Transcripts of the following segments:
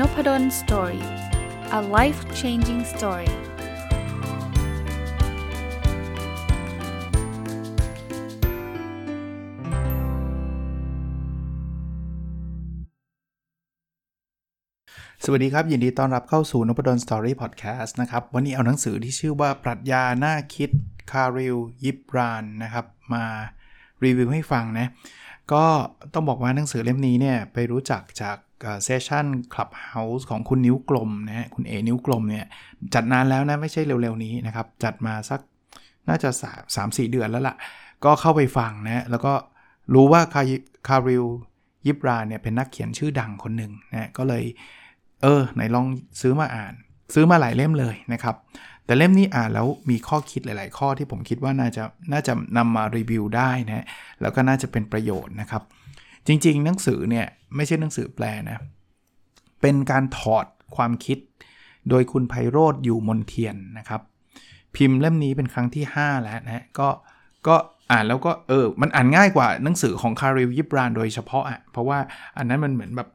nopadol story a life changing story สวัสดีครับ ยินดีต้อนรับเข้าสู่นพดล story พอดแคสต์นะครับ วันนี้เอาหนังสือที่ชื่อว่าปรัชญาน่าคิดคาลิลยิบรานนะครับ มารีวิวให้ฟังนะ ก็ต้องบอกว่าหนังสือเล่มนี้เนี่ย ไปรู้จักจาก session Clubhouse ของคุณนิ้วกลมนะฮะคุณเอ๋ นิ้วกลมเนี่ยจัดนานแล้วนะไม่ใช่เร็วๆนี้นะครับ จัดมาสักน่าจะ 3 3 4 เดือนแล้วล่ะ ก็เข้าไปฟังนะแล้วก็รู้ว่าคาคาลิลยิบรานเนี่ยเป็นนักเขียนชื่อดังคนหนึ่งนะก็เลยเออไหนลองซื้อมาอ่าน ซื้อมาหลายเล่มเลยนะครับ แต่เล่มนี้อ่านแล้วมีข้อคิดหลาย ๆ ข้อที่ผมคิดว่าน่าจะน่าจะนำมารีวิวได้นะแล้วก็น่าจะเป็นประโยชน์นะครับ จริง ๆ หนังสือเนี่ยไม่ใช่หนังสือแปลนะ เป็นการถอดความคิด โดยคุณไพโรจน์ อยู่มณเฑียรนะครับ พิมพ์เล่มนี้เป็นครั้งที่ 5 แล้วนะก็ก็อ่านแล้วก็เออ มันอ่านง่ายกว่าหนังสือของคาลิลยิบรานโดยเฉพาะอะเพราะว่าอันนั้นมันเหมือนแบบ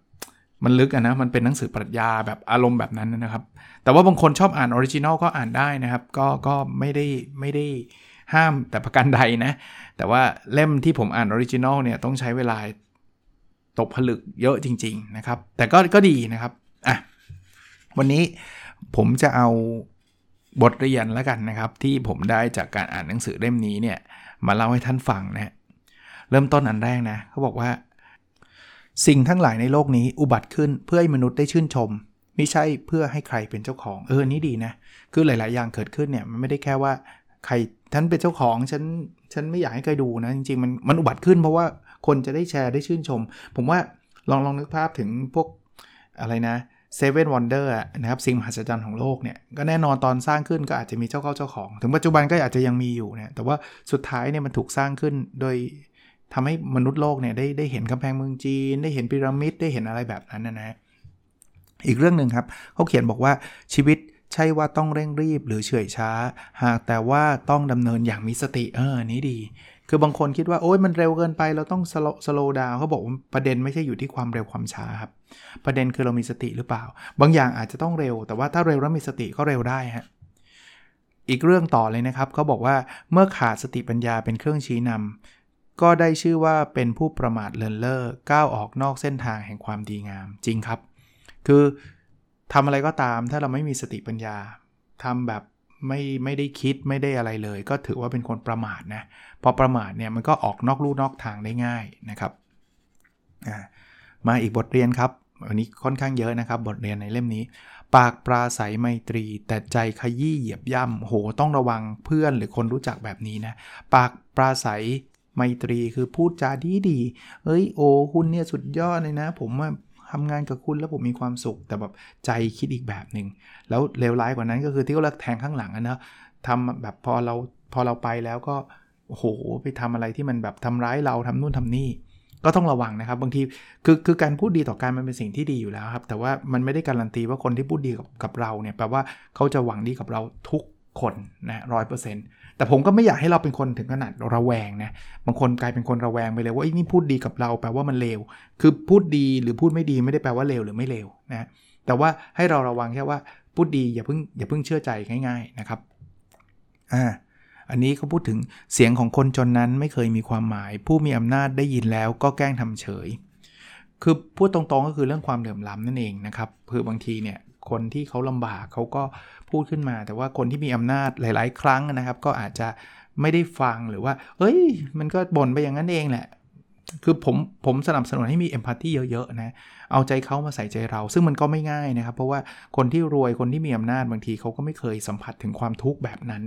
มันลึกอะนะ มันเป็นหนังสือปรัชญาแบบอารมณ์แบบนั้นนะครับ แต่ว่าบางคนชอบอ่าน original ก็อ่านได้นะครับ ก็ก็ไม่ได้ไม่ได้ห้ามแต่ประการใดนะ แต่ว่าเล่มที่ผมอ่าน original เนี่ยต้องใช้เวลา ตกผลึกเยอะจริง ๆ นะครับ แต่ก็ก็ดีนะครับอะวันนี้ผมจะเอาบทเรียนแล้วกันนะครับ ที่ผมได้จากการอ่านหนังสือเล่มนี้เนี่ย มาเล่าให้ท่านฟังนะเริ่มต้นอันแรกนะเขาบอกว่า สิ่งทั้งหลายในโลกนี้อุบัติขึ้นเพื่อให้มนุษย์ได้ชื่นชม ไม่ใช่เพื่อให้ใครเป็นเจ้าของ เออนี่ดีนะคือหลาย ๆ อย่างเกิดขึ้นเนี่ยมันไม่ได้แค่ว่าใครท่านเป็นเจ้าของฉันฉันไม่อยากให้ใครดูนะจริงๆมันมันอุบัติขึ้นเพราะว่า คนจะได้แชร์ได้ชื่นชม ผมว่าลองลองนึกภาพถึงพวกอะไรนะเซเว่นวันเดอร์นะครับสิ่งมหัศจรรย์ของโลกเนี่ยก็แน่นอนตอนสร้างขึ้นก็อาจจะมีเจ้าเข้าเจ้าของ ถึงปัจจุบันก็อาจจะยังมีอยู่เนี่ยแต่ว่าสุดท้ายเนี่ยมันถูกสร้างขึ้นโดยทำให้มนุษย์โลกเนี่ยได้ได้เห็นกำแพงเมืองจีน ได้เห็นพีระมิดได้เห็นอะไรแบบนั้นนะนะอีกเรื่องหนึ่งครับเขาเขียนบอกว่าชีวิตใช่ว่าต้องเร่งรีบหรือเฉื่อยช้า หากแต่ว่าต้องดำเนินอย่างมีสติเออนี้ดี คือบางคนคิดว่าโอ้ยมันเร็วเกินไปเราต้องสโลว์ดาวเขาบอกว่าประเด็นไม่ใช่อยู่ที่ความเร็วความช้าครับประเด็นคือเรามีสติหรือเปล่า บางอย่างอาจจะต้องเร็ว แต่ว่าถ้าเร็วแล้วมีสติก็เร็วได้ฮะอีกเรื่องต่อเลยนะครับเขาบอกว่าเมื่อขาดสติปัญญาเป็นเครื่องชี้นำก็ได้ชื่อว่าเป็นผู้ประมาทเลินเล่อก้าวออกนอกเส้นทางแห่งความดีงาม จริงครับ คือทำอะไรก็ตามถ้าเราไม่มีสติปัญญาทำแบบ ไม่ไม่ได้คิดไม่ได้อะไรเลย ก็ถือว่าเป็นคนประมาทนะพอประมาทเนี่ยมันก็ออกนอกลู่นอกทางได้ง่ายนะครับมาอีกบทเรียนครับวันนี้ค่อนข้างเยอะนะครับ บทเรียนในเล่มนี้ ปากปราศัยไมตรี แต่ใจขยี้เหยียบย่ำโหต้องระวังเพื่อนหรือคนรู้จักแบบนี้นะ ปากปราศัยไมตรีคือพูดจาดีดีเอ้ยโอ้คุณเนี่ยสุดยอดเลยนะ ผม ว่าทำงานกับคุณแล้วผมมีความสุข แต่แบบใจคิดอีกแบบหนึ่งแล้วเลวร้ายกว่านั้นก็คือที่เขาเลิกแทงข้างหลังนะทำแบบพอเราพอเราไปแล้วก็โอ้โหไปทำอะไรที่มันแบบทำร้ายเราทำนู่นทำนี่ ก็ต้องระวังนะครับ บางทีคือคือการพูดดีต่อกันมันเป็นสิ่งที่ดีอยู่แล้วครับ แต่ว่ามันไม่ได้การันตีว่าคนที่พูดดีกับกับเราเนี่ยแปลว่าเขาจะหวังดีกับเราทุกคนนะร้อยเปอร์เซ็นต์ แต่ผมก็ไม่อยากให้เราเป็นคนถึงขนาดระแวงนะ บางคนกลายเป็นคนระแวงไปเลยว่าไอ้นี่พูดดีกับเราแปลว่ามันเลว คือพูดดีหรือพูดไม่ดีไม่ได้แปลว่าเลวหรือไม่เลวนะ แต่ว่าให้เราระวังแค่ว่าพูดดีอย่าเพิ่งอย่าเพิ่งเชื่อใจง่าย ๆนะครับ อ่า อันนี้เขาพูดถึงเสียงของคนจนนั้นไม่เคยมีความหมาย ผู้มีอำนาจได้ยินแล้วก็แกล้งทำเฉย คือพูดตรงๆก็คือเรื่องความเหลื่อมล้ำนั่นเองนะครับ คือบางทีเนี่ย คนที่เขาลำบากเขาก็พูดขึ้นมา แต่ว่าคนที่มีอำนาจหลาย ๆ ครั้งนะครับ ก็อาจจะไม่ได้ฟังหรือว่า เอ้ย มันก็บ่นไปอย่างนั้นเองแหละ คือผมผมสนับสนุนให้มีเอมพัตตีเยอะๆนะ เอาใจเขามาใส่ใจเรา ซึ่งมันก็ไม่ง่ายนะครับ เพราะว่าคนที่รวยคนที่มีอำนาจบางทีเขาก็ไม่เคยสัมผัสถึงความทุกข์แบบนั้น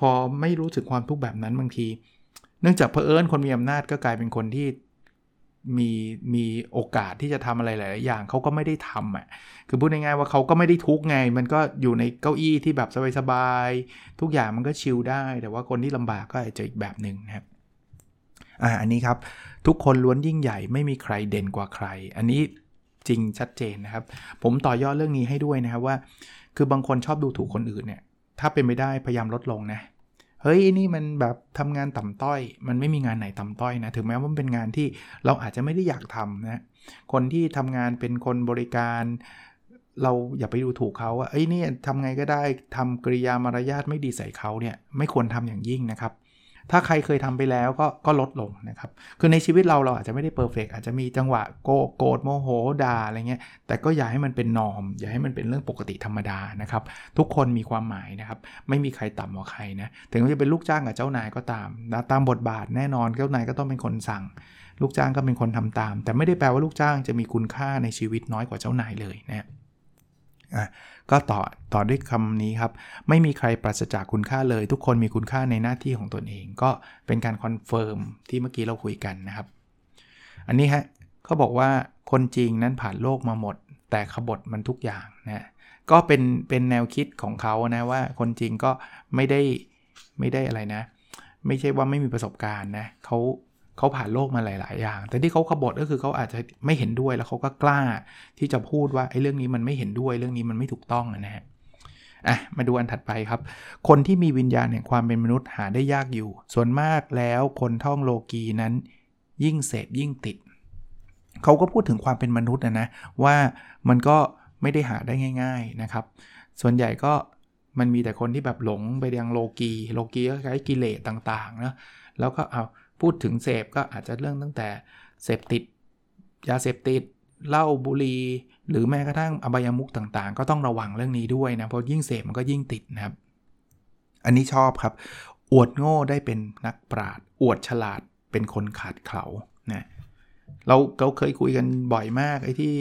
พอไม่รู้สึกความทุกข์แบบนั้นบางที เนื่องจากเพอเอิญคนมีอำนาจก็กลายเป็นคนที่ มีมีโอกาสที่จะทำอะไรหลาย ๆ อย่างเขาก็ไม่ได้ทำอะคือพูดง่าย ๆ ว่าเขาก็ไม่ได้ทุกไง มันก็อยู่ในเก้าอี้ที่แบบสบาย ๆ ทุกอย่างมันก็ชิลได้ แต่ว่าคนที่ลำบากก็อาจจะอีกแบบหนึ่งนะครับอ่าอันนี้ครับ ทุกคนล้วนยิ่งใหญ่ไม่มีใครเด่นกว่าใคร อันนี้จริงชัดเจนนะครับ ผมต่อยอดเรื่องนี้ให้ด้วยนะครับว่า คือบางคนชอบดูถูกคนอื่นเนี่ยถ้าเป็นไม่ได้พยายามลดลงนะ เฮ้ยนี่มันแบบทำงานต่ำต้อย มันไม่มีงานไหนต่ำต้อยนะ ถึงแม้ว่ามันเป็นงานที่เราอาจจะไม่ได้อยากทำนะ คนที่ทำงานเป็นคนบริการ เราอย่าไปดูถูกเขาว่าเอ้ยนี่ทำไงก็ได้ทำกริยามารยาทไม่ดีใส่เขาเนี่ยไม่ควรทำอย่างยิ่งนะครับ ถ้าใครเคยทำไปแล้วก็ก็ลดลงนะครับ คือในชีวิตเราเราอาจจะไม่ได้เพอร์เฟกอาจจะมีจังหวะโกโกรธโมโหด่าอะไรเงี้ย แต่ก็อย่าให้มันเป็นนอม อย่าให้มันเป็นเรื่องปกติธรรมดานะครับ ทุกคนมีความหมายนะครับ ไม่มีใครต่ำกว่าใครนะ ถึงจะเป็นลูกจ้างกับเจ้านายก็ตามนะตามบทบาทแน่นอนเจ้านายก็ต้องเป็นคนสั่ง ลูกจ้างก็เป็นคนทำตาม แต่ไม่ได้แปลว่าลูกจ้างจะมีคุณค่าในชีวิตน้อยกว่าเจ้านายเลยนะอะ ก็ต่อต่อด้วยคำนี้ครับ ไม่มีใครปราศจากคุณค่าเลย ทุกคนมีคุณค่าในหน้าที่ของตนเอง ก็เป็นการ confirm ที่เมื่อกี้เราคุยกันนะครับ อันนี้ฮะเขาบอกว่าคนจริงนั้นผ่านโลกมาหมด แต่ขบฏมันทุกอย่างนะก็เป็นเป็นแนวคิดของเขานะว่าคนจริงก็ไม่ได้ไม่ได้อะไรนะ ไม่ใช่ว่าไม่มีประสบการณ์นะเขา เขาผ่านโลกมาหลาย ๆ อย่าง แต่ที่เขาขบฏก็คือเขาอาจจะไม่เห็นด้วยแล้วเขาก็กล้าที่จะพูดว่าไอ้เรื่องนี้มันไม่เห็นด้วยเรื่องนี้มันไม่ถูกต้องนะฮะอะมาดูอันถัดไปครับ คนที่มีวิญญาณแห่งความเป็นมนุษย์หาได้ยากอยู่ ส่วนมากแล้วคนท่องโลกีนั้น ยิ่งเสพยิ่งติด เขาก็พูดถึงความเป็นมนุษย์นะนะว่ามันก็ไม่ได้หาได้ง่าย ๆนะครับ ส่วนใหญ่ก็มันมีแต่คนที่แบบหลงไปยังโลกี โลกีก็คล้ายกิเลสต่างๆนะแล้วก็เอา พูดถึงเสพก็อาจจะเรื่องตั้งแต่เสพติด ยาเสพติดเหล้าบุหรี่หรือแม้กระทั่งอบายามุกต่างๆ ก็ต้องระวังเรื่องนี้ด้วยนะ เพราะยิ่งเสพมันก็ยิ่งติดนะครับ อันนี้ชอบครับ อวดโง่ได้เป็นนักปราดอวดฉลาดเป็นคนขาดเขานะเราเราเคยคุยกันบ่อยมากไอ้ที่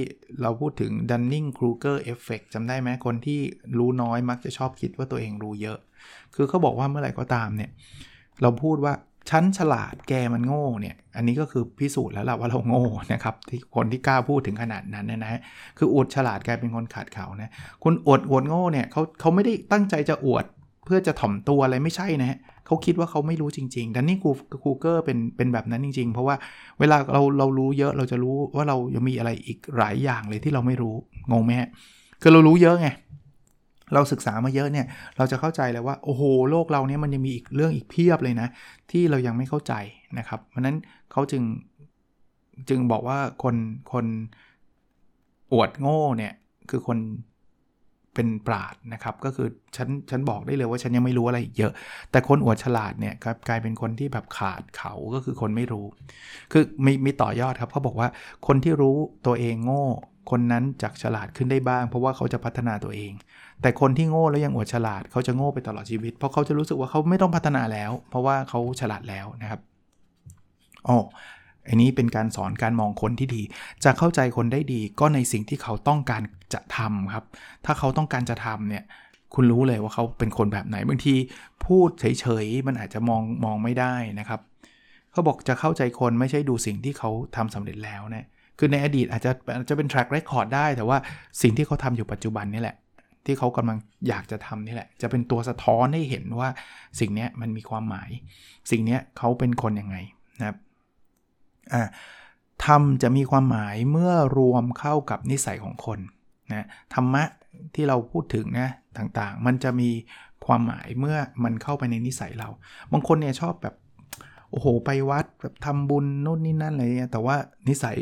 เราพูดถึง Dunning-Kruger effect จำได้ไหมคนที่รู้น้อยมักจะชอบคิดว่าตัวเองรู้เยอะ คือเขาบอกว่าเมื่อไหร่ก็ตามเนี่ย เราพูดว่า ฉันฉลาดแกมันโง่เนี่ย อันนี้ก็คือพิสูจน์แล้วล่ะว่าเราโง่นะครับที่คนที่กล้าพูดถึงขนาดนั้นนะนะคืออวดฉลาดกลายเป็นคนขาดเขานะคุณอวดอวดโง่เนี่ยเขาเขาไม่ได้ตั้งใจจะอวดเพื่อจะถ่อมตัวอะไรไม่ใช่นะฮะเขาคิดว่าเขาไม่รู้จริงๆดันนี่กูกูเกอร์เป็นเป็นแบบนั้นจริง ๆ เพราะว่าเวลาเราเรารู้เยอะเราจะรู้ว่าเรายังมีอะไรอีกหลายอย่างเลยที่เราไม่รู้งงไหมฮะคือเรารู้เยอะไง เราศึกษามาเยอะเนี่ยเราจะเข้าใจเลยว่าโอ้โหโลกเราเนี่ยมันยังมีอีกเรื่องอีกเพียบเลยนะ ที่เรายังไม่เข้าใจนะครับเพราะนั้นเขาจึงจึงบอกว่าคนคนอวดโง่เนี่ยคือคนเป็นปราดนะครับ ก็คือฉันฉันบอกได้เลยว่าฉันยังไม่รู้อะไรเยอะ แต่คนอวดฉลาดเนี่ยครับกลายเป็นคนที่แบบขาดเขาก็คือคนไม่รู้ คือมีมีต่อยอดครับเขาบอกว่าคนที่รู้ตัวเองโง่ คนนั้นจักฉลาดขึ้นได้บ้าง เพราะว่าเขาจะพัฒนาตัวเอง แต่คนที่โง่แล้วยังอวดฉลาดเขาจะโง่ไปตลอดชีวิต เพราะเขาจะรู้สึกว่าเขาไม่ต้องพัฒนาแล้ว เพราะว่าเขาฉลาดแล้วนะครับอ๋ออันนี้เป็นการสอนการมองคนที่ดี จะเข้าใจคนได้ดีก็ในสิ่งที่เขาต้องการจะทำครับ ถ้าเขาต้องการจะทำเนี่ยคุณรู้เลยว่าเขาเป็นคนแบบไหนบางทีพูดเฉยๆมันอาจจะมองมองไม่ได้นะครับ เขาบอกจะเข้าใจคนไม่ใช่ดูสิ่งที่เขาทำสำเร็จแล้วเนะ คือในอดีตอาจจะจะเป็น track record ได้ แต่ว่าสิ่งที่เขาทำอยู่ปัจจุบันนี่แหละ ที่เขากำลังอยากจะทำนี่แหละ จะเป็นตัวสะท้อนให้เห็นว่าสิ่งนี้มันมีความหมาย สิ่งนี้เขาเป็นคนยังไงนะครับอ่าทำจะมีความหมายเมื่อรวมเข้ากับนิสัยของคนนะธรรมะที่เราพูดถึงนะต่างๆ มันจะมีความหมายเมื่อมันเข้าไปในนิสัยเรา บางคนเนี่ยชอบแบบโอ้โหไปวัดแบบทำบุญโน่นนี่นั่นอะไรเงี้ยแต่ว่านิสัย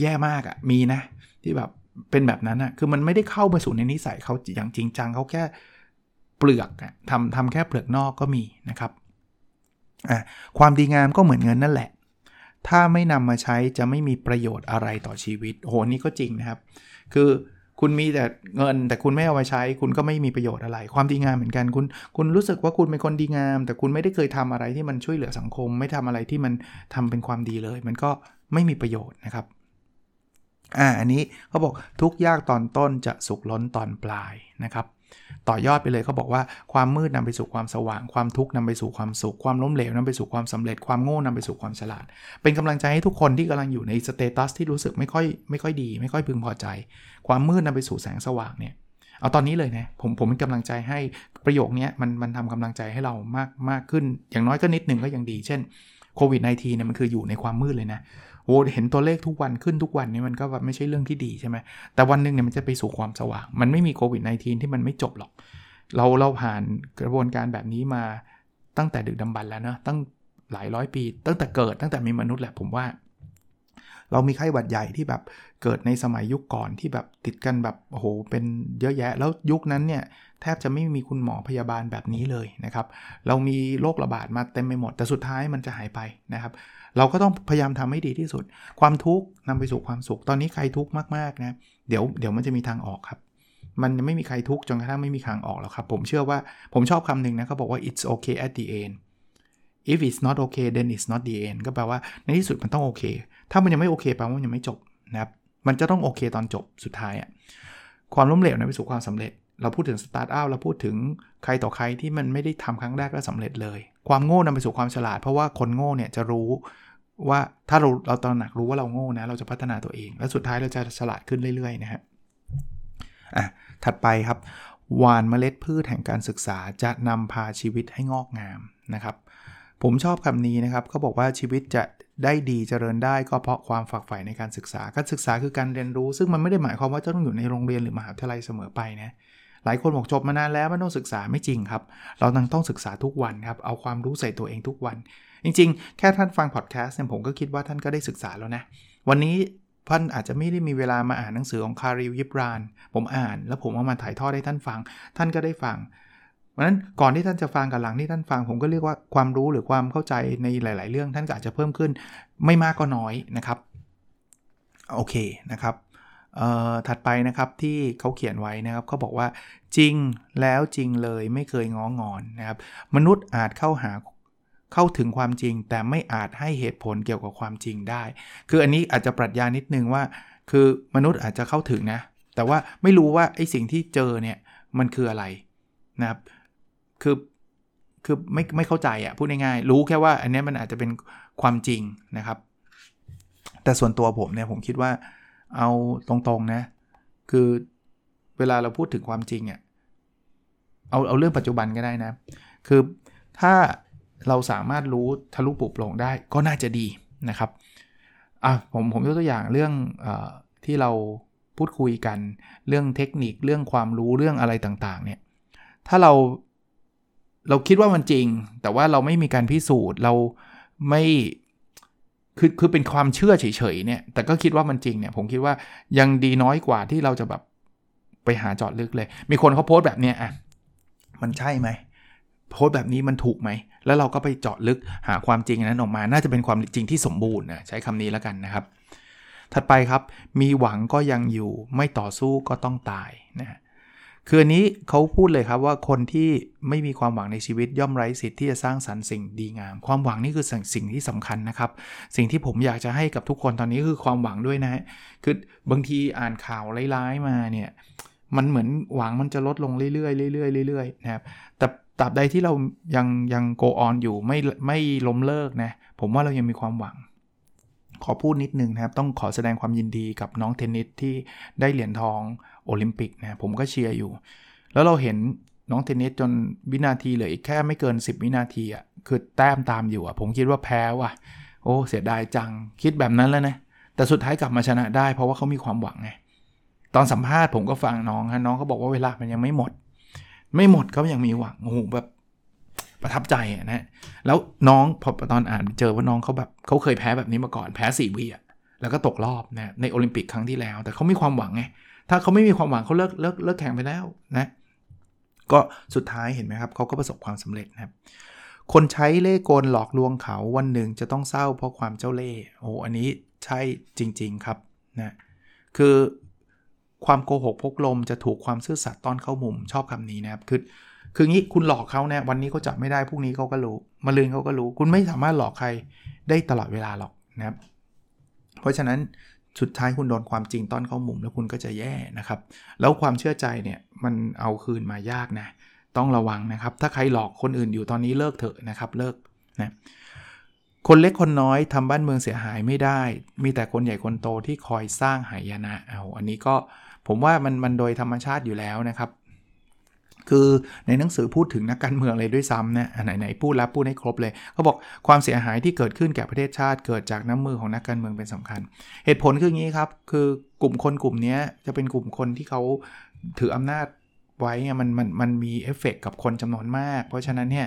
แย่มากอะ่ะมีนะ ที่แบบเป็นแบบนั้นอะคือมันไม่ได้เข้ามาสู่ในนิสัยเขาอย่างจริงจังเขาแค่เปลือกอะทำทำแค่เปลือกนอกก็มีนะครับอะความดีงามก็เหมือนเงินนั่นแหละ ถ้าไม่นำมาใช้จะไม่มีประโยชน์อะไรต่อชีวิตโหนี่ก็จริงนะครับ คือคุณมีแต่เงินแต่คุณไม่เอามาใช้ คุณก็ไม่มีประโยชน์อะไร ความดีงามเหมือนกันคุณคุณรู้สึกว่าคุณเป็นคนดีงาม แต่คุณไม่ได้เคยทำอะไรที่มันช่วยเหลือสังคม ไม่ทำอะไรที่มันทำเป็นความดีเลย มันก็ไม่มีประโยชน์นะครับ อ่าอันนี้เขาบอกทุกยากตอนต้นจะสุขล้นตอนปลายนะครับ ต่อยอดไปเลยเขาบอกว่าความมืดนำไปสู่ความสว่าง ความทุกข์นำไปสู่ความสุข ความล้มเหลวนำไปสู่ความสำเร็จ ความโง่นำไปสู่ความฉลาด เป็นกำลังใจให้ทุกคนที่กำลังอยู่ในสเตตัสที่รู้สึกไม่ค่อยไม่ค่อยดี ไม่ค่อยพึงพอใจ ความมืดนำไปสู่แสงสว่างเนี่ยเอาตอนนี้เลยนะผมผมเป็นกำลังใจให้ประโยคนี้มันมันทำกำลังใจให้เรามากมากขึ้น อย่างน้อยก็นิดหนึ่งก็ยังดี เช่นโควิด -19 เนี่ยมันคืออยู่ในความมืดเลยนะ โอ้เห็นตัวเลขทุกวันขึ้นทุกวันนี่มันก็แบบไม่ใช่เรื่องที่ดีใช่ไหมแต่วันหนึ่งเนี่ยมันจะไปสู่ความสว่าง มันไม่มีโควิด -19 ที่มันไม่จบหรอก เราเราผ่านกระบวนการแบบนี้มาตั้งแต่ดึกดำบรรแล้วเนะตั้งหลายร้อยปี ตั้งแต่เกิดตั้งแต่มีมนุษย์แหละผมว่า เรามีไข้หวัดใหญ่ที่แบบเกิดในสมัยยุคก่อนที่แบบติดกันแบบโอ้โหเป็นเยอะแยะ แล้วยุคนั้นเนี่ยแทบจะไม่มีคุณหมอพยาบาลแบบนี้เลยนะครับ เรามีโรคระบาดมาเต็มไปหมด แต่สุดท้ายมันจะหายไปนะครับ เราก็ต้องพยายามทำให้ดีที่สุด ความทุกข์นำไปสู่ความสุข ตอนนี้ใครทุกข์มากๆนะ เดี๋ยวเดี๋ยวมันจะมีทางออกครับ มันไม่มีใครทุกข์จนกระทั่งไม่มีทางออกแล้วครับ ผมเชื่อว่าผมชอบคำหนึ่งนะเขาบอกว่า it's okay at the end if it's not okay then it's not the end ก็แปลว่าในที่สุดมันต้องโอเค ถ้ามันยังไม่โอเคแปลว่ามันยังไม่จบนะครับ มันจะต้องโอเคตอนจบสุดท้ายอะความล้มเหลวนำไปสู่ความสำเร็จ เราพูดถึงสตาร์ทอัพเราพูดถึงใครต่อใครที่มันไม่ได้ทำครั้งแรกแล้วสาเร็จเลย ความโง่นำไปสู่ความฉลาด เพราะว่าคนโง่เนี่ยจะรู้ว่าถ้าเราเราตระหนักรู้ว่าเราโง่นะเราจะพัฒนาตัวเอง และสุดท้ายเราจะฉลาดขึ้นเรื่อยๆนะฮะอะถัดไปครับหวานเมล็ดพืชแห่งการศึกษาจะนำพาชีวิตให้งอกงามนะครับ ผมชอบคำนี้นะครับเขาบอกว่าชีวิตจะได้ดีเจริญได้ก็เพราะความฝักใฝ่ในการศึกษา การศึกษาคือการเรียนรู้ ซึ่งมันไม่ได้หมายความว่าจะต้องอยู่ในโรงเรียนหรือมหาวิทยาลัยเสมอไปนะ หลายคนบอกจบมานานแล้วไม่ต้องศึกษาไม่จริงครับ เราต้องต้องศึกษาทุกวันครับ เอาความรู้ใส่ตัวเองทุกวัน จริง ๆ แค่ท่านฟังพอดแคสต์เนี่ยผมก็คิดว่าท่านก็ได้ศึกษาแล้วนะ วันนี้ท่านอาจจะไม่ได้มีเวลามาอ่านหนังสือของคาริลยิบราน ผมอ่าน แล้วผมเอามาถ่ายทอดให้ท่านฟัง ท่านก็ได้ฟังเพราะฉะนั้นก่อนที่ท่านจะฟังกับหลังที่ท่านฟัง ผมก็เรียกว่าความรู้หรือความเข้าใจในหลาย ๆ เรื่องท่านก็อาจจะเพิ่มขึ้น ไม่มากก็น้อยนะครับ โอเคนะครับ ถัดไปนะครับที่เขาเขียนไว้นะครับเขาบอกว่าจริงแล้วจริงเลยไม่เคยง้องอนนะครับ มนุษย์อาจเข้าหาเข้าถึงความจริง แต่ไม่อาจให้เหตุผลเกี่ยวกับความจริงได้ คืออันนี้อาจจะปรัชญานิดนึงว่า คือมนุษย์อาจจะเข้าถึงนะ แต่ว่าไม่รู้ว่าไอ้สิ่งที่เจอเนี่ยมันคืออะไรนะครับคือคือไม่ไม่เข้าใจอะ่ะพูดง่ายๆรู้แค่ว่าอันนี้มันอาจจะเป็นความจริงนะครับ แต่ส่วนตัวผมเนี่ยผมคิดว่า เอาตรงๆนะ คือเวลาเราพูดถึงความจริงอะ่ะเอาเอาเรื่องปัจจุบันก็ได้นะ คือถ้าเราสามารถรู้ทะลุปุบลงได้ก็น่าจะดีนะครับอะผมผมยกตัวอย่างเรื่องอที่เราพูดคุยกันเรื่องเทคนิคเรื่องความรู้เรื่องอะไรต่างๆ เนี่ย ถ้าเราเราคิดว่ามันจริง แต่ว่าเราไม่มีการพิสูจน์เราไม่ คือคือเป็นความเชื่อเฉยๆเนี่ยแต่ก็คิดว่ามันจริงเนี่ยผมคิดว่ายังดีน้อยกว่าที่เราจะแบบไปหาจอดลึกเลย มีคนเขาโพสต์แบบเนี้ยอะมันใช่ไหมโพสต์แบบนี้มันถูกไหม แล้วเราก็ไปเจาะลึกหาความจริงนั้นออกมา น่าจะเป็นความจริงที่สมบูรณ์นะใช้คำนี้แล้วกันนะครับ ถัดไปครับ มีหวังก็ยังอยู่ไม่ต่อสู้ก็ต้องตายนะ คืออันนี้เขาพูดเลยครับว่าคนที่ไม่มีความหวังในชีวิตย่อมไร้สิทธิ์ที่จะสร้างสรรค์สิ่งดีงาม ความหวังนี่คือสิ่งที่สำคัญนะครับ สิ่งที่ผมอยากจะให้กับทุกคนตอนนี้คือความหวังด้วยนะคือบางทีอ่านข่าวร้ายๆมาเนี่ยมันเหมือนหวังมันจะลดลงเรื่อยๆเรื่อยๆเรื่อยๆนะครับแต่ตราบใดที่เรายังยังโกออนอยู่ไม่ไม่ล้มเลิกนะผมว่าเรายังมีความหวัง ขอพูดนิดนึงนะครับ ต้องขอแสดงความยินดีกับน้องเทนนิสที่ได้เหรียญทองโอลิมปิกนะผมก็เชียร์อยู่ แล้วเราเห็นน้องเทนนิสจนวินาทีเหลืออีกแค่ไม่เกิน 10 วินาทีอะ่ะคือแต้มตามอยู่อะ่ะ ผมคิดว่าแพ้ว่ะ โอ้เสียดายจังคิดแบบนั้นแล้วนะแต่สุดท้ายกลับมาชนะได้เพราะว่าเขามีความหวังไงตอนสัมภาษณ์ผมก็ฟังน้องฮะน้องเขาบอกว่าเวลามันยังไม่หมด ไม่หมดเขายังมีหวังโอ้โหแบบ ประทับใจนะแล้วน้องพอตอนอ่านเจอว่าน้องเขาแบบเขาเคยแพ้แบบนี้มาก่อนแพ้สี่วิอะแล้วก็ตกรอบนะในโอลิมปิกครั้งที่แล้ว แต่เขามีความหวังไงถ้าเขาไม่มีความหวังเขาเลิกเลิกเลิกแข่งไปแล้วนะก็สุดท้ายเห็นไหมครับเขาก็ประสบความสำเร็จนะครับ คนใช้เล่ห์กลหลอกลวงเขาวันหนึ่งจะต้องเศร้าเพราะความเจ้าเล่ห์โอ้อันนี้ใช่จริง ๆครับนะคือความโกหกพกลมจะถูกความซื่อสัตย์ต้อนเข้ามุมชอบคำนี้นะครับคือ คืองี้คุณหลอกเขาเนี่ยวันนี้เขาจับไม่ได้พรุ่งนี้เขาก็รู้มาลืนเขาก็รู้ คุณไม่สามารถหลอกใครได้ตลอดเวลาหรอกนะครับ เพราะฉะนั้นสุดท้ายคุณโดนความจริงต้อนเข้ามุมแล้วคุณก็จะแย่นะครับ แล้วความเชื่อใจเนี่ยมันเอาคืนมายากนะ ต้องระวังนะครับ ถ้าใครหลอกคนอื่นอยู่ตอนนี้เลิกเถอะนะครับเลิกนะคนเล็กคนน้อยทำบ้านเมืองเสียหายไม่ได้ มีแต่คนใหญ่คนโตที่คอยสร้างหายนะเอาอันนี้ก็ผมว่ามันมันโดยธรรมชาติอยู่แล้วนะครับ คือในหนังสือพูดถึงนักการเมืองเลยด้วยซ้ำนะไหนไหนพูดแล้วพูดให้ครบเลยเขาบอกความเสียหายที่เกิดขึ้นแก่ประเทศชาติ เกิดจากน้ำมือของนักการเมืองเป็นสำคัญ เหตุผลคืออย่างนี้ครับ คือกลุ่มคนกลุ่มนี้จะเป็นกลุ่มคนที่เขาถืออำนาจไว้มันมันมันมีเอฟเฟกกับคนจำนวนมาก เพราะฉะนั้นเนี่ย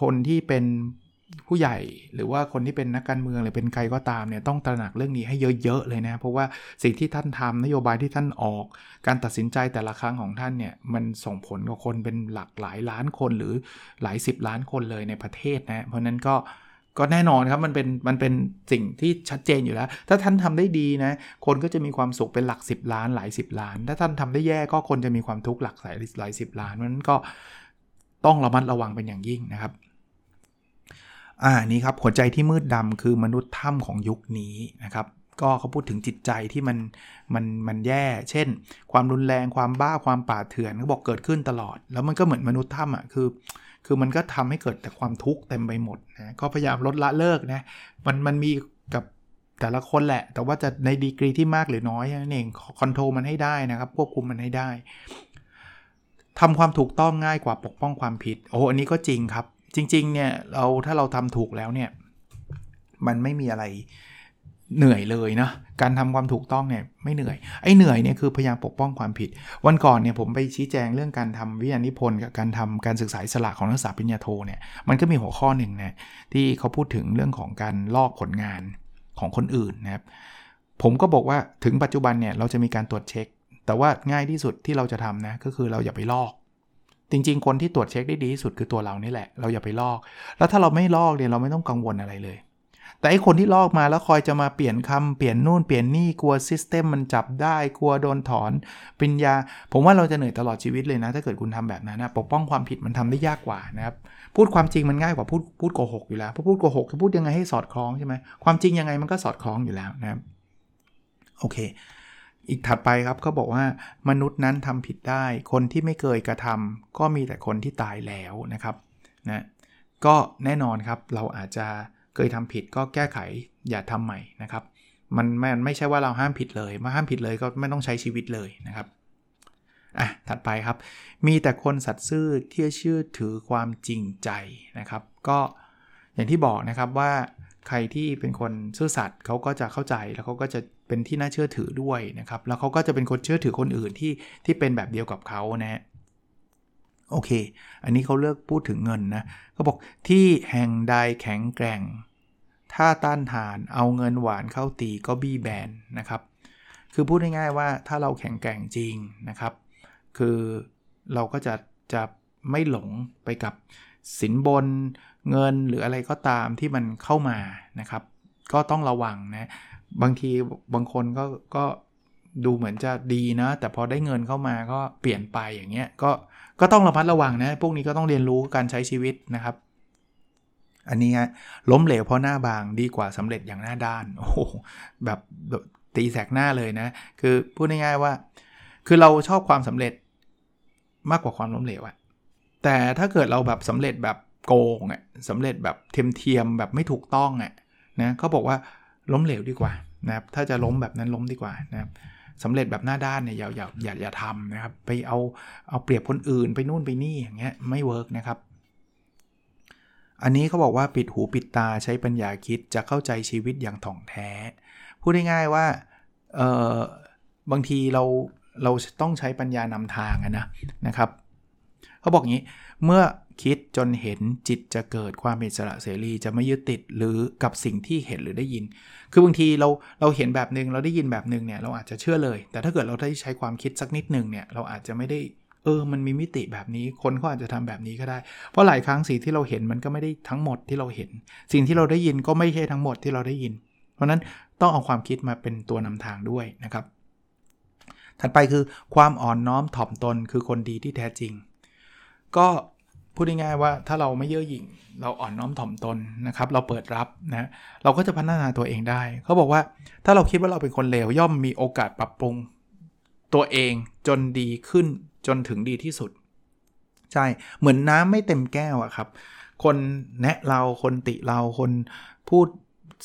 คนที่เป็น ผู้ใหญ่หรือว่าคนที่เป็นนักการเมืองหรือเป็นใครก็ตามเนี่ยต้องตระหนักเรื่องนี้ให้เยอะๆเลยนะเพราะว่าสิ่งที่ท่านทำนโยบายที่ท่านออก การตัดสินใจแต่ละครั้งของท่านเนี่ยมันส่งผลกับคนเป็นหลักหลายล้านคนหรือหลายสิบล้านคนเลยในประเทศนะเพราะนั้นก็ก็แน่นอนครับมันเป็นมันเป็นสิ่งที่ชัดเจนอยู่แล้ว ถ้าท่านทำได้ดีนะ คนก็จะมีความสุขเป็นหลัก 10 ล้านหลาย 10 ล้าน ถ้าท่านทำได้แย่ก็คนจะมีความทุกข์หลักหลายหลายสิบล้านเพราะนั้นก็ต้องระมัดระวังเป็นอย่างยิ่งนะครับ อ่านี่ครับหัวใจที่มืดดำคือมนุษย์ถ้ำของยุคนี้นะครับก็เขาพูดถึงจิตใจที่มันมันมันแย่ เช่น ความรุนแรงความบ้าความป่าเถื่อนเขาบอกเกิดขึ้นตลอด แล้วมันก็เหมือนมนุษย์ถ้ำอะคือ คือมันก็ทำให้เกิดแต่ความทุกข์เต็มไปหมดนะก็พยายามลดละเลิกนะมันมันมีกับแต่ละคนแหละ แต่ว่าจะในดีกรีที่มากหรือน้อยนั่นเองคอนโทรลมันให้ได้นะครับควบคุมมันให้ได้ทำความถูกต้องง่ายกว่าปกป้องความผิด โอ้อันนี้ก็จริงครับ จริงๆเนี่ยเราถ้าเราทำถูกแล้วเนี่ยมันไม่มีอะไรเหนื่อยเลยนะการทำความถูกต้องเนี่ยไม่เหนื่อยไอ้เหนื่อยเนี่ยคือพยายามปกป้องความผิด วันก่อนเนี่ยผมไปชี้แจงเรื่องการทำวิทยานิพนธ์กับการทำการศึกษาสละของนักศึกษาปริญญาโทเนี่ยมันก็มีหัวข้อหนึ่งนะที่เขาพูดถึงเรื่องของการลอกผลงานของคนอื่นนะครับผมก็บอกว่าถึงปัจจุบันเนี่ยเราจะมีการตรวจเช็ค แต่ว่าง่ายที่สุดที่เราจะทำนะก็คือเราอย่าไปลอก จริง ๆ คนที่ตรวจเช็คได้ดีที่สุดคือตัวเรานี่แหละ เราอย่าไปลอก แล้วถ้าเราไม่ลอกเนี่ยเราไม่ต้องกังวลอะไรเลย แต่ไอคนที่ลอกมาแล้วคอยจะมาเปลี่ยนคำเปลี่ยนนู่นเปลี่ยนนี่กลัวซิสเต็มมันจับได้กลัวโดนถอนปัญญา ผมว่าเราจะเหนื่อยตลอดชีวิตเลยนะ ถ้าเกิดคุณทำแบบนั้นนะปกป้องความผิดมันทำได้ยากกว่านะครับพูดความจริงมันง่ายกว่าพูดพูดโกหกอยู่แล้วเพราะพูดโกหกจะพูดยังไงให้สอดคล้องใช่ไหมความจริงยังไงมันก็สอดคล้องอยู่แล้วนะครับโอเค อีกถัดไปครับเขาบอกว่ามนุษย์นั้นทำผิดได้ คนที่ไม่เคยกระทำก็มีแต่คนที่ตายแล้วนะครับนะก็แน่นอนครับเราอาจจะเคยทำผิดก็แก้ไขอย่าทำใหม่นะครับ มันไมันไม่ใช่ว่าเราห้ามผิดเลยมาห้ามผิดเลยก็ไม่ต้องใช้ชีวิตเลยนะครับอะถัดไปครับ มีแต่คนสัตย์ซื่อที่เชื่อถือความจริงใจนะครับ ก็อย่างที่บอกนะครับว่าใครที่เป็นคนซื่อสัตย์เขาก็จะเข้าใจแล้วเขาก็จะ เป็นที่น่าเชื่อถือด้วยนะครับ แล้วเขาก็จะเป็นคนเชื่อถือคนอื่นที่ที่เป็นแบบเดียวกับเขานะฮะโอเค อันนี้เขาเลือกพูดถึงเงินนะเขาบอกที่แห่งใดแข็งแกร่ง ถ้าต้านทานเอาเงินหวานเข้าตีก็บี้แบนนะครับ คือพูดง่ายๆว่าถ้าเราแข็งแกร่งจริงนะครับ คือเราก็จะจะไม่หลงไปกับสินบนเงินหรืออะไรก็ตามที่มันเข้ามานะครับ ก็ต้องระวังนะ บางทีบางคนก็ก็ดูเหมือนจะดีนะ แต่พอได้เงินเข้ามาก็เปลี่ยนไปอย่างเงี้ยก็ก็ต้องระมัดระวังนะ พวกนี้ก็ต้องเรียนรู้การใช้ชีวิตนะครับ อันนี้ฮะล้มเหลวเพราะหน้าบางดีกว่าสำเร็จอย่างหน้าด้านโอ้โหแบบตีแสกหน้าเลยนะ คือพูดง่ายๆว่า คือเราชอบความสำเร็จมากกว่าความล้มเหลวอะแต่ถ้าเกิดเราแบบสำเร็จแบบโกงอะสำเร็จแบบเทียมเทียมแบบไม่ถูกต้องอะนะเขาบอกว่า ล้มเหลวดีกว่านะครับถ้าจะล้มแบบนั้นล้มดีกว่านะครับสำเร็จแบบหน้าด้านเนี่ยอย่าอย่าอย่าอย่าทำนะครับไปเอาเอาเปรียบคนอื่นไปนู่นไปนี่อย่างเงี้ยไม่เวิร์กนะครับ อันนี้เขาบอกว่าปิดหูปิดตาใช้ปัญญาคิดจะเข้าใจชีวิตอย่างถ่องแท้ พูดง่ายๆว่าเออบางทีเราเราต้องใช้ปัญญานำทางนะนะครับเขาบอกงี้เมื่อ คิดจนเห็นจิตจะเกิดความเป็นสระเสรีจะไม่ยึดติดหรือกับสิ่งที่เห็นหรือได้ยิน คือบางทีเราเราเห็นแบบหนึงเราได้ยินแบบหนึ่งเนี่ยเราอาจจะเชื่อเลย แต่ถ้าเกิดเราได้ใช้ความคิดสักนิดหนึ่งเนี่ยเราอาจจะไม่ได้เออ มันมีมิติแบบนี้ คนเขาอาจจะทำแบบนี้ก็ได้ เพราะหลายครั้งสิ่งที่เราเห็นมันก็ไม่ได้ทั้งหมดที่เราเห็น สิ่งที่เราได้ยินก็ไม่ใช่ทั้งหมดที่เราได้ยิน เพราะนั้นต้องเอาความคิดมาเป็นตัวนำทางด้วยนะครับ ถัดไปคือความอ่อนน้อมถ่อมตนคือคนดีที่แท้จริง ก็ พูดง่ายๆว่าถ้าเราไม่เย่อหยิ่ง เราอ่อนน้อมถ่อมตนนะครับ เราเปิดรับนะเราก็จะพัฒนาตัวเองได้ เขาบอกว่าถ้าเราคิดว่าเราเป็นคนเลวย่อมมีโอกาสปรับปรุงตัวเองจนดีขึ้นจนถึงดีที่สุด ใช่เหมือนน้ำไม่เต็มแก้วอะครับ คนแนะเราคนติเราคนพูด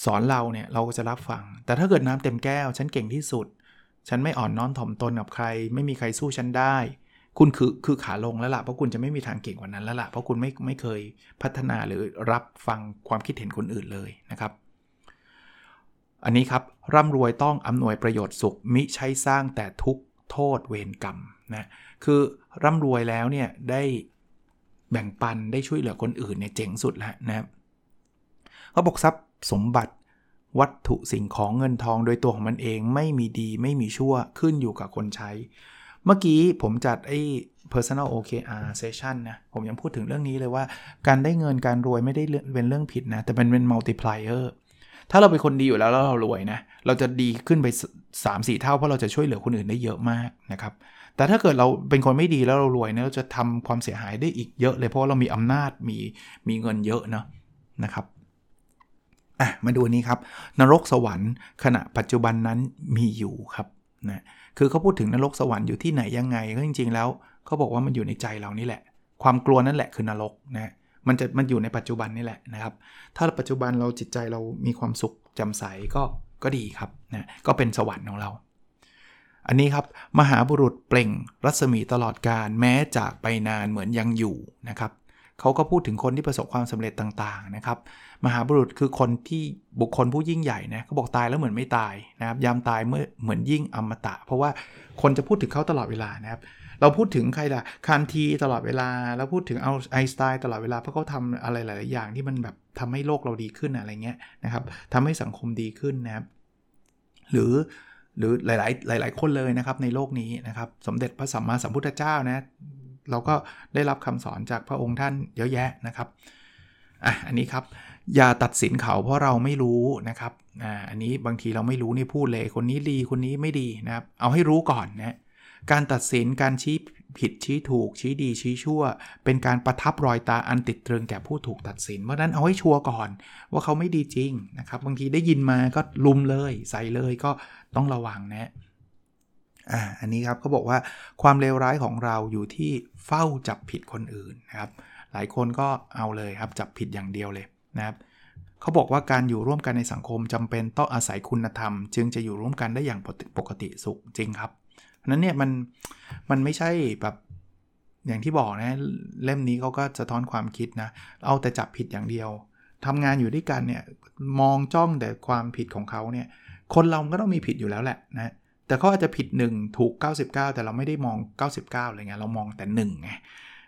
สอนเราเนี่ยเราก็จะรับฟัง แต่ถ้าเกิดน้ำเต็มแก้ว ฉันเก่งที่สุด ฉันไม่อ่อนน้อมถ่อมตนกับใคร ไม่มีใครสู้ฉันได้ คุณคือคือขาลงแล้วละ่ะเพราะคุณจะไม่มีทางเก่งกว่านั้นแล้วละ่ะเพราะคุณไม่ไม่เคยพัฒนาหรือรับฟังความคิดเห็นคนอื่นเลยนะครับ อันนี้ครับร่ำรวยต้องอำนวยประโยชน์สุขมิใช่สร้างแต่ทุกโทษเวรกรรมนะคือร่ำรวยแล้วเนี่ยได้แบ่งปันได้ช่วยเหลือคนอื่นเนี่ยเจ๋งสุดแล้วนะครับเขาบอกทรัพย์สมบัติวัตถุสิ่งของเงินทองโดยตัวของมันเองไม่มีดีไม่มีชั่วขึ้นอยู่กับคนใช้ เมื่อกี้ผมจัดไอ้ personal OKR session นะ ผมยังพูดถึงเรื่องนี้เลยว่า การได้เงินการรวยไม่ได้เป็นเรื่องผิดนะ แต่เป็นเป็น multiplier ถ้าเราเป็นคนดีอยู่แล้วแล้วเรารวยนะ เราจะดีขึ้นไป 3-4 เท่าเพราะเราจะช่วยเหลือคนอื่นได้เยอะมากนะครับ แต่ถ้าเกิดเราเป็นคนไม่ดีแล้วเรารวยเนี่ยเราจะทำความเสียหายได้อีกเยอะเลยเพราะเรามีอำนาจมีมีเงินเยอะเนาะนะครับอะมาดูนี้ครับ นรกสวรรค์ขณะปัจจุบันนั้นมีอยู่ครับ นะคือเขาพูดถึงนรกสวรรค์อยู่ที่ไหนยังไงก็จริง ๆ แล้วเขาบอกว่ามันอยู่ในใจเรานี่แหละ ความกลัวนั่นแหละคือนรกนะมันจะมันอยู่ในปัจจุบันนี่แหละนะครับ ถ้าปัจจุบันเราจิตใจเรามีความสุขจำใสก็ก็ดีครับนะก็เป็นสวรรค์ของเรา อันนี้ครับมหาบุรุษเปล่งรัศมีตลอดการแม้จากไปนานเหมือนยังอยู่นะครับ เขาก็พูดถึงคนที่ประสบความสำเร็จต่างๆนะครับ มหาบุรุษคือคนที่บุคคลผู้ยิ่งใหญ่นะเขาบอกตายแล้วเหมือนไม่ตายนะครับ ยามตายเมื่อเหมือนยิ่งอมตะ เพราะว่าคนจะพูดถึงเขาตลอดเวลานะครับ เราพูดถึงใครล่ะคานทีตลอดเวลา แล้วพูดถึงเอาไอสไตล์ตลอดเวลาเพราะเขาทำอะไรหลายๆอย่างที่มันแบบทำให้โลกเราดีขึ้นอะไรเงี้ยนะครับทำให้สังคมดีขึ้นนะครับ หรือหรือหลาย ๆ หลาย ๆ คนเลยนะครับในโลกนี้นะครับ สมเด็จพระสัมมาสัมพุทธเจ้านะ เราก็ได้รับคำสอนจากพระองค์ท่านเยอะแยะนะครับอะอันนี้ครับอย่าตัดสินเขาเพราะเราไม่รู้นะครับอ่าอันนี้บางทีเราไม่รู้นี่พูดเลยคนนี้ดีคนนี้ไม่ดีนะครับ เอาให้รู้ก่อนนะการตัดสินการชี้ผิดชี้ถูก ชี้ดีชี้ชั่ว เป็นการประทับรอยตาอันติดตรึงแก่ผู้ถูกตัดสินเพราะนั้นเอาให้ชัวร์ก่อน ว่าเขาไม่ดีจริงนะครับ บางทีได้ยินมาก็ลุมเลย ใส่เลยก็ต้องระวังนะ อ่าอันนี้ครับเขาบอกว่าความเลวร้ายของเราอยู่ที่เฝ้าจับผิดคนอื่นนะครับหลายคนก็เอาเลยครับจับผิดอย่างเดียวเลยนะครับเขาบอกว่าการอยู่ร่วมกันในสังคมจำเป็นต้องอาศัยคุณธรรม จึงจะอยู่ร่วมกันได้อย่างปกติสุขจริงครับนั้นเนี่ยมันมันไม่ใช่แบบอย่างที่บอกนะเล่มนี้เขาก็สะท้อนความคิดนะเอาแต่จับผิดอย่างเดียวทำงานอยู่ด้วยกันเนี่ยมองจ้องแต่ความผิดของเขาเนี่ยคนเราก็ต้องมีผิดอยู่แล้วแหละนะ แต่เขาอาจจะผิด 1 ถูก 99 แต่เราไม่ได้มอง 99อะไรเงี้ยเรามองแต่1ไง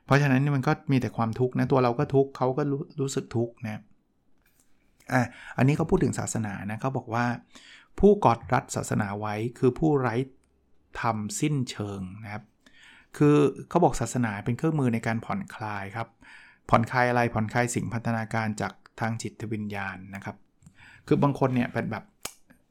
เพราะฉะนั้นมันก็มีแต่ความทุกข์นะตัวเราก็ทุกข์เขาก็รู้รู้สึกทุกข์นะอะอันนี้เขาพูดถึงศาสนานะเขาบอกว่า ผู้กอดรัดศาสนาไว้คือผู้ไร้ทำสิ้นเชิงนะครับคือเขาบอกศาสนาเป็นเครื่องมือในการผ่อนคลายครับ ผ่อนคลายอะไรผ่อนคลายสิ่งพัฒนาการจากทางจิตวิญญาณนะครับ คือบางคนเนี่ยเป็นแบบ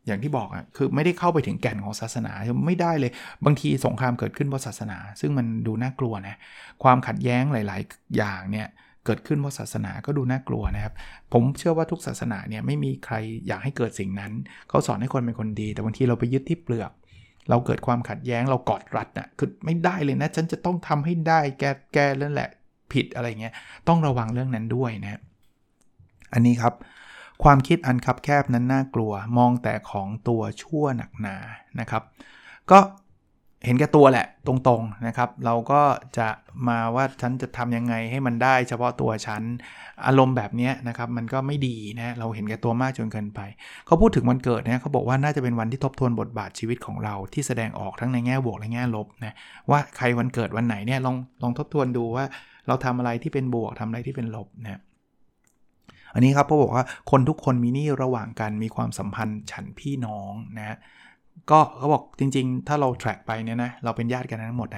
อย่างที่บอกอะคือไม่ได้เข้าไปถึงแก่นของศาสนาไม่ได้เลยบางทีสงครามเกิดขึ้นเพราะศาสนา ซึ่งมันดูน่ากลัวนะความขัดแย้งหลาย ๆ อย่างเนี่ยเกิดขึ้นเพราะศาสนาก็ดูน่ากลัวนะครับ ผมเชื่อว่าทุกศาสนาเนี่ยไม่มีใครอยากให้เกิดสิ่งนั้น เขาสอนให้คนเป็นคนดี แต่บางทีเราไปยึดที่เปลือก เราเกิดความขัดแย้งเรากอดรัดนะ่ะคือไม่ได้เลยนะ ฉันจะต้องทำให้ได้แกแกเรื่องแหละผิดอะไรเงี้ยต้องระวังเรื่องนั้นด้วยนะอันนี้ครับ ความคิดอันคับแคบนั้นน่ากลัว มองแต่ของตัวชั่วหนักหนานะครับ ก็เห็นแก่ตัวแหละตรงๆนะครับ เราก็จะมาว่าฉันจะทำยังไงให้มันได้เฉพาะตัวฉันอารมณ์แบบนี้นะครับ มันก็ไม่ดีนะเราเห็นแก่ตัวมากจนเกินไปเขาพูดถึงวันเกิดนะเขาบอกว่าน่าจะเป็นวันที่ทบทวนบทบาทชีวิตของเราที่แสดงออกทั้งในแง่บวกและแง่ลบนะว่าใครวันเกิดวันไหนเนี่ยลองลองทบทวนดูว่าเราทำอะไรที่เป็นบวกทำอะไรที่เป็นลบนะ อันนี้ครับเขาบอกว่าคนทุกคนมีหนี้ระหว่างกันมีความสัมพันธ์ฉันพี่น้องนะก็เขาบอกจริงๆ ถ้าเรา track ไปเนี่ยนะเราเป็นญาติกันทั้งหมด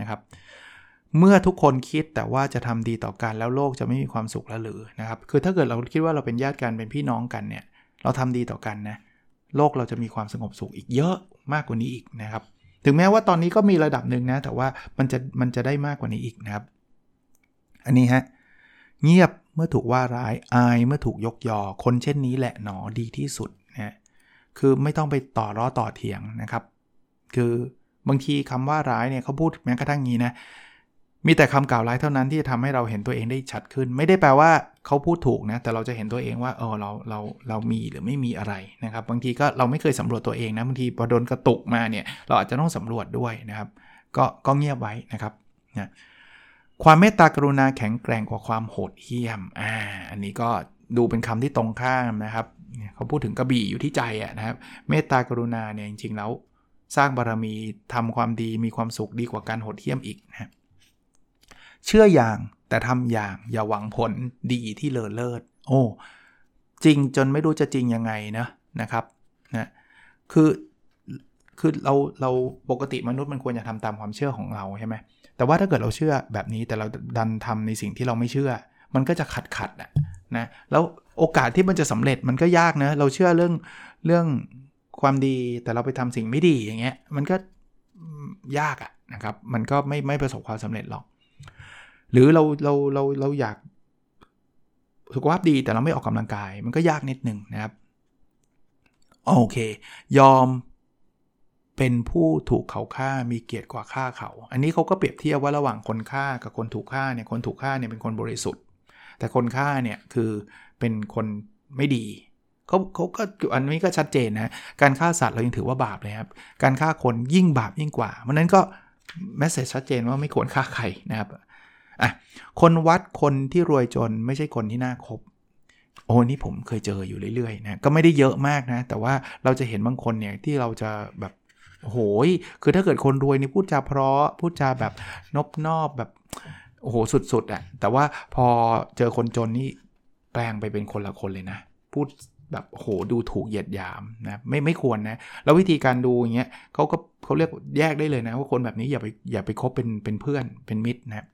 นะครับ เมื่อทุกคนคิดแต่ว่าจะทำดีต่อกันแล้วโลกจะไม่มีความสุขแล้วหรือนะครับ คือถ้าเกิดเราคิดว่าเราเป็นญาติกันเป็นพี่น้องกันเนี่ย เราทำดีต่อกันนะโลกเราจะมีความสงบสุขอีกเยอะมากกว่านี้อีกนะครับ ถึงแม้ว่าตอนนี้ก็มีระดับหนึ่งนะ แต่ว่ามันจะมันจะได้มากกว่านี้อีกนะครับ อันนี้ฮะเงียบ เมื่อถูกว่าร้ายอายเมื่อถูกยกยอ คนเช่นนี้แหละหนอดีที่สุดนะคือไม่ต้องไปต่อร้อต่อเถียงนะครับ คือบางทีคำว่าร้ายเนี่ยเขาพูดแม้กระทั่งงี้นะมีแต่คำกล่าวร้ายเท่านั้นที่จะทำให้เราเห็นตัวเองได้ชัดขึ้น ไม่ได้แปลว่าเขาพูดถูกนะ แต่เราจะเห็นตัวเองว่าเออเราเราเรามีหรือไม่มีอะไรนะครับ บางทีก็เราไม่เคยสำรวจตัวเองนะบางทีพอโดนกระตุกมาเนี่ยเราอาจจะต้องสำรวจด้วยนะครับ ก็ก็เงียบไว้นะครับนะ ความเมตตากรุณาแข็งแกร่งกว่าความโหดเหี้ยม อ่า อันนี้ก็ดูเป็นคำที่ตรงข้ามนะครับเขาพูดถึงกระบี่อยู่ที่ใจอะนะครับ เมตตากรุณาเนี่ยจริงๆแล้วสร้างบารมีทำความดีมีความสุขดีกว่าการโหดเหี้ยมอีกนะเชื่ออย่างแต่ทำอย่างอย่าหวังผลดีที่เลอเลิศ โอ้ จริงจนไม่รู้จะจริงยังไงนะนะครับนะคือคือเราเราปกติมนุษย์มันควรจะทำตามความเชื่อของเราใช่ไหม แต่ว่าถ้าเกิดเราเชื่อแบบนี้แต่เราดันทำในสิ่งที่เราไม่เชื่อ มันก็จะขัดขัดอะนะแล้วโอกาสที่มันจะสำเร็จมันก็ยากนะเราเชื่อเรื่องเรื่องความดีแต่เราไปทำสิ่งไม่ดีอย่างเงี้ยมันก็ยากอะนะครับมันก็ไม่ไม่ประสบความสำเร็จหรอก หรือเราเราเราเราอยากสุขภาพดีแต่เราไม่ออกกำลังกาย มันก็ยากนิดหนึ่งนะครับโอเค ยอม เป็นผู้ถูกเขาฆ่ามีเกียรติกว่าฆ่าเขา อันนี้เขาก็เปรียบเทียบว่าระหว่างคนฆ่ากับคนถูกฆ่าเนี่ยคนถูกฆ่าเนี่ยเป็นคนบริสุทธิ์ แต่คนฆ่าเนี่ยคือเป็นคนไม่ดีเขาเขาก็อันนี้ก็ชัดเจนนะการฆ่าสัตว์เรายังถือว่าบาปเลยครับการฆ่าคนยิ่งบาปยิ่งกว่ามันนั้นก็แมสเซจชัดเจนว่าไม่ควรฆ่าใครนะครับอะคนวัดคนที่รวยจนไม่ใช่คนที่น่าคบโอ้นี่ผมเคยเจออยู่เรื่อยๆนะก็ไม่ได้เยอะมากนะ แต่ว่าเราจะเห็นบางคนเนี่ยที่เราจะแบบ โหยคือถ้าเกิดคนรวยนี่พูดจาเพราะพูดจาแบบนบนอบแบบโอ้โหสุดๆอะ่ะแต่ว่าพอเจอคนจนนี่แปลงไปเป็นคนละคนเลยนะ พูดแบบโหดูถูกเหยียดหยามนะไม่ไม่ควรนะ แล้ววิธีการดูอย่างเงี้ยเขาก็เขาเรียกแยกได้เลยนะ ว่าคนแบบนี้อย่าไปอย่าไปคบเป็นเป็นเพื่อนเป็นมิตรนะ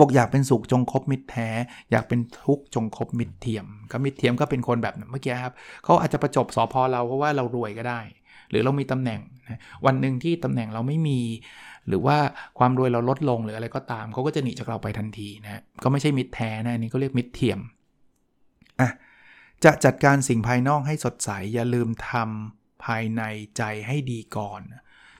บอกอยากเป็นสุขจงคบมิตรแท้ อยากเป็นทุกข์จงคบมิตรเทียม ก็มิตรเทียมก็เป็นคนแบบเมื่อกี้ครับเขาอาจจะประจบสอพอเราเพราะว่าเรารวยก็ได้ หรือเรามีตำแหน่งวันหนึ่งที่ตำแหน่งเราไม่มี หรือว่าความรวยเราลดลงหรืออะไรก็ตามเขาก็จะหนีจากเราไปทันทีนะก็ไม่ใช่มิตรแท้นะอันี่ก็เรียกมิตรเทียมอะจะจัดการสิ่งภายนอกให้สดใสอย่าลืมทำภายในใจให้ดีก่อน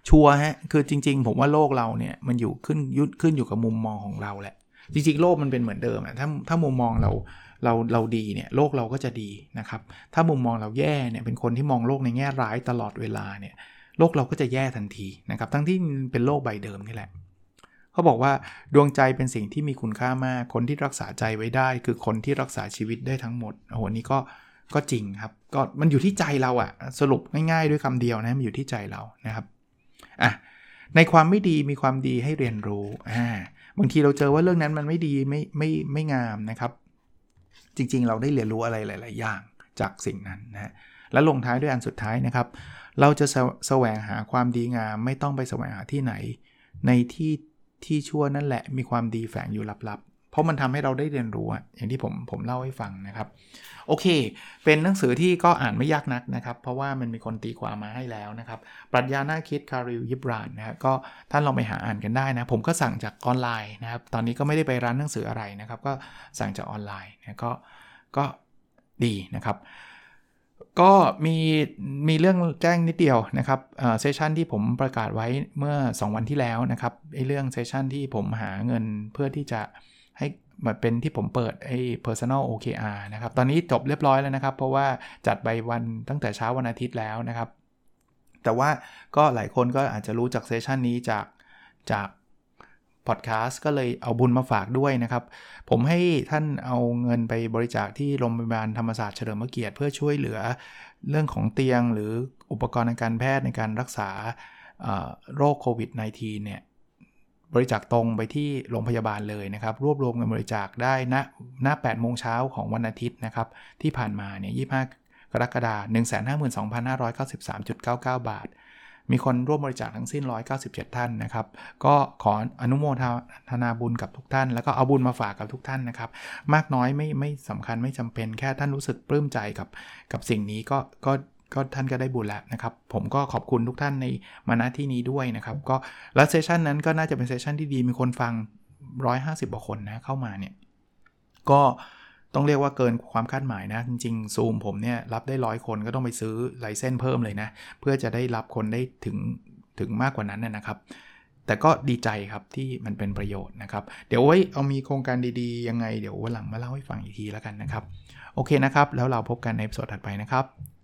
ชัวฮะคือจริง ๆ ผมว่าโลกเราเนี่ยมันอยู่ขึ้นยุดขึ้นอยู่กับมุมมองของเราแหละ จริงๆ โลกมันเป็นเหมือนเดิมอะถ้าถ้ามุมมองเรา เราเราดีเนี่ยโลกเราก็จะดีนะครับ ถ้ามุมมองเราแย่เนี่ยเป็นคนที่มองโลกในแง่ร้ายตลอดเวลาเนี่ยโลกเราก็จะแย่ทันทีนะครับ ทั้งที่เป็นโลกใบเดิมนี่แหละเขาบอกว่าดวงใจเป็นสิ่งที่มีคุณค่ามาก คนที่รักษาใจไว้ได้ คือคนที่รักษาชีวิตได้ทั้งหมดโอ้โหนี่ก็ก็จริงครับก็มันอยู่ที่ใจเราอะสรุปง่ายๆด้วยคำเดียวนะมันอยู่ที่ใจเรานะครับอะในความไม่ดีมีความดีให้เรียนรู้อ่าบางทีเราเจอว่าเรื่องนั้นมันไม่ดีไม่ไม่ไม่งามนะครับ จริง ๆ เราได้เรียนรู้อะไรหลาย ๆ อย่างจากสิ่งนั้นนะและลงท้ายด้วยอันสุดท้ายนะครับ เราจะแสวงหาความดีงาม ไม่ต้องไปแสวงหาที่ไหน ในที่ที่ชั่วนั่นแหละมีความดีแฝงอยู่ลับๆ เพราะมันทำให้เราได้เรียนรู้อย่างที่ผมผมเล่าให้ฟังนะครับ โอเค เป็นหนังสือที่ก็อ่านไม่ยากนักนะครับ เพราะว่ามันมีคนตีความมาให้แล้วนะครับ ปรัชญาหน้าคิดคาริลยิบรานนะครับก็ท่านลองไปหาอ่านกันได้นะ ผมก็สั่งจากออนไลน์นะครับ ตอนนี้ก็ไม่ได้ไปร้านหนังสืออะไรนะครับ ก็สั่งจากออนไลน์นะก็ก็ดีนะครับก็มีมีเรื่องแจ้งนิดเดียวนะครับ session ที่ผมประกาศไว้เมื่อ 2 วันที่แล้วนะครับไอ้เรื่อง session ที่ผมหาเงินเพื่อที่จะ ให้มาเป็นที่ผมเปิดไอ้ personal OKR นะครับ ตอนนี้จบเรียบร้อยแล้วนะครับ เพราะว่าจัดไปวันตั้งแต่เช้าวันอาทิตย์แล้วนะครับ แต่ว่าก็หลายคนก็อาจจะรู้จาก session นี้จากจากพอดแคสต์ก็เลยเอาบุญมาฝากด้วยนะครับ ผมให้ท่านเอาเงินไปบริจาคที่โรงพยาบาลธรรมศาสตร์เฉลิมพระเกียรติเพื่อช่วยเหลือเรื่องของเตียงหรืออุปกรณ์ทางการแพทย์ในการรักษาโรคโควิด -19 เนี่ย บริจาคตรงไปที่โรงพยาบาลเลยนะครับ รวบรวมเงินบริจาคได้ณณ8โมงเช้าของวันอาทิตย์นะครับ ที่ผ่านมาเนี่ย25 กรกฎาคม152,593.99 บาท มีคนร่วมบริจาคทั้งสิ้น 197 ท่านนะครับ ก็ขออนุโมทนาบุญกับทุกท่าน แล้วก็เอาบุญมาฝากกับทุกท่านนะครับ มากน้อยไม่ไม่สำคัญไม่จำเป็นแค่ท่านรู้สึกปลื้มใจกับกับสิ่งนี้ก็ก็ ก็ท่านก็ได้บุญแล้วนะครับ ผมก็ขอบคุณทุกท่านในมาณที่นี้ด้วยนะครับ ก็แล้วเซสชันนั้นก็น่าจะเป็นเซสชันที่ดีมีคนฟัง 150กว่าคนนะเข้ามาเนี่ย ก็ต้องเรียกว่าเกินความคาดหมายนะ จริงๆซูมผมเนี่ยรับได้ร้อยคนก็ต้องไปซื้อไลเซนเพิ่มเลยนะ เพื่อจะได้รับคนได้ถึงถึงมากกว่านั้นนะครับ แต่ก็ดีใจครับที่มันเป็นประโยชน์นะครับ เดี๋ยวไว้เอามีโครงการดีๆ ยังไงเดี๋ยววันหลังมาเล่าให้ฟังอีกทีแล้วกันนะครับ โอเคนะครับ แล้วเราพบกันในสดถัดไปนะครับ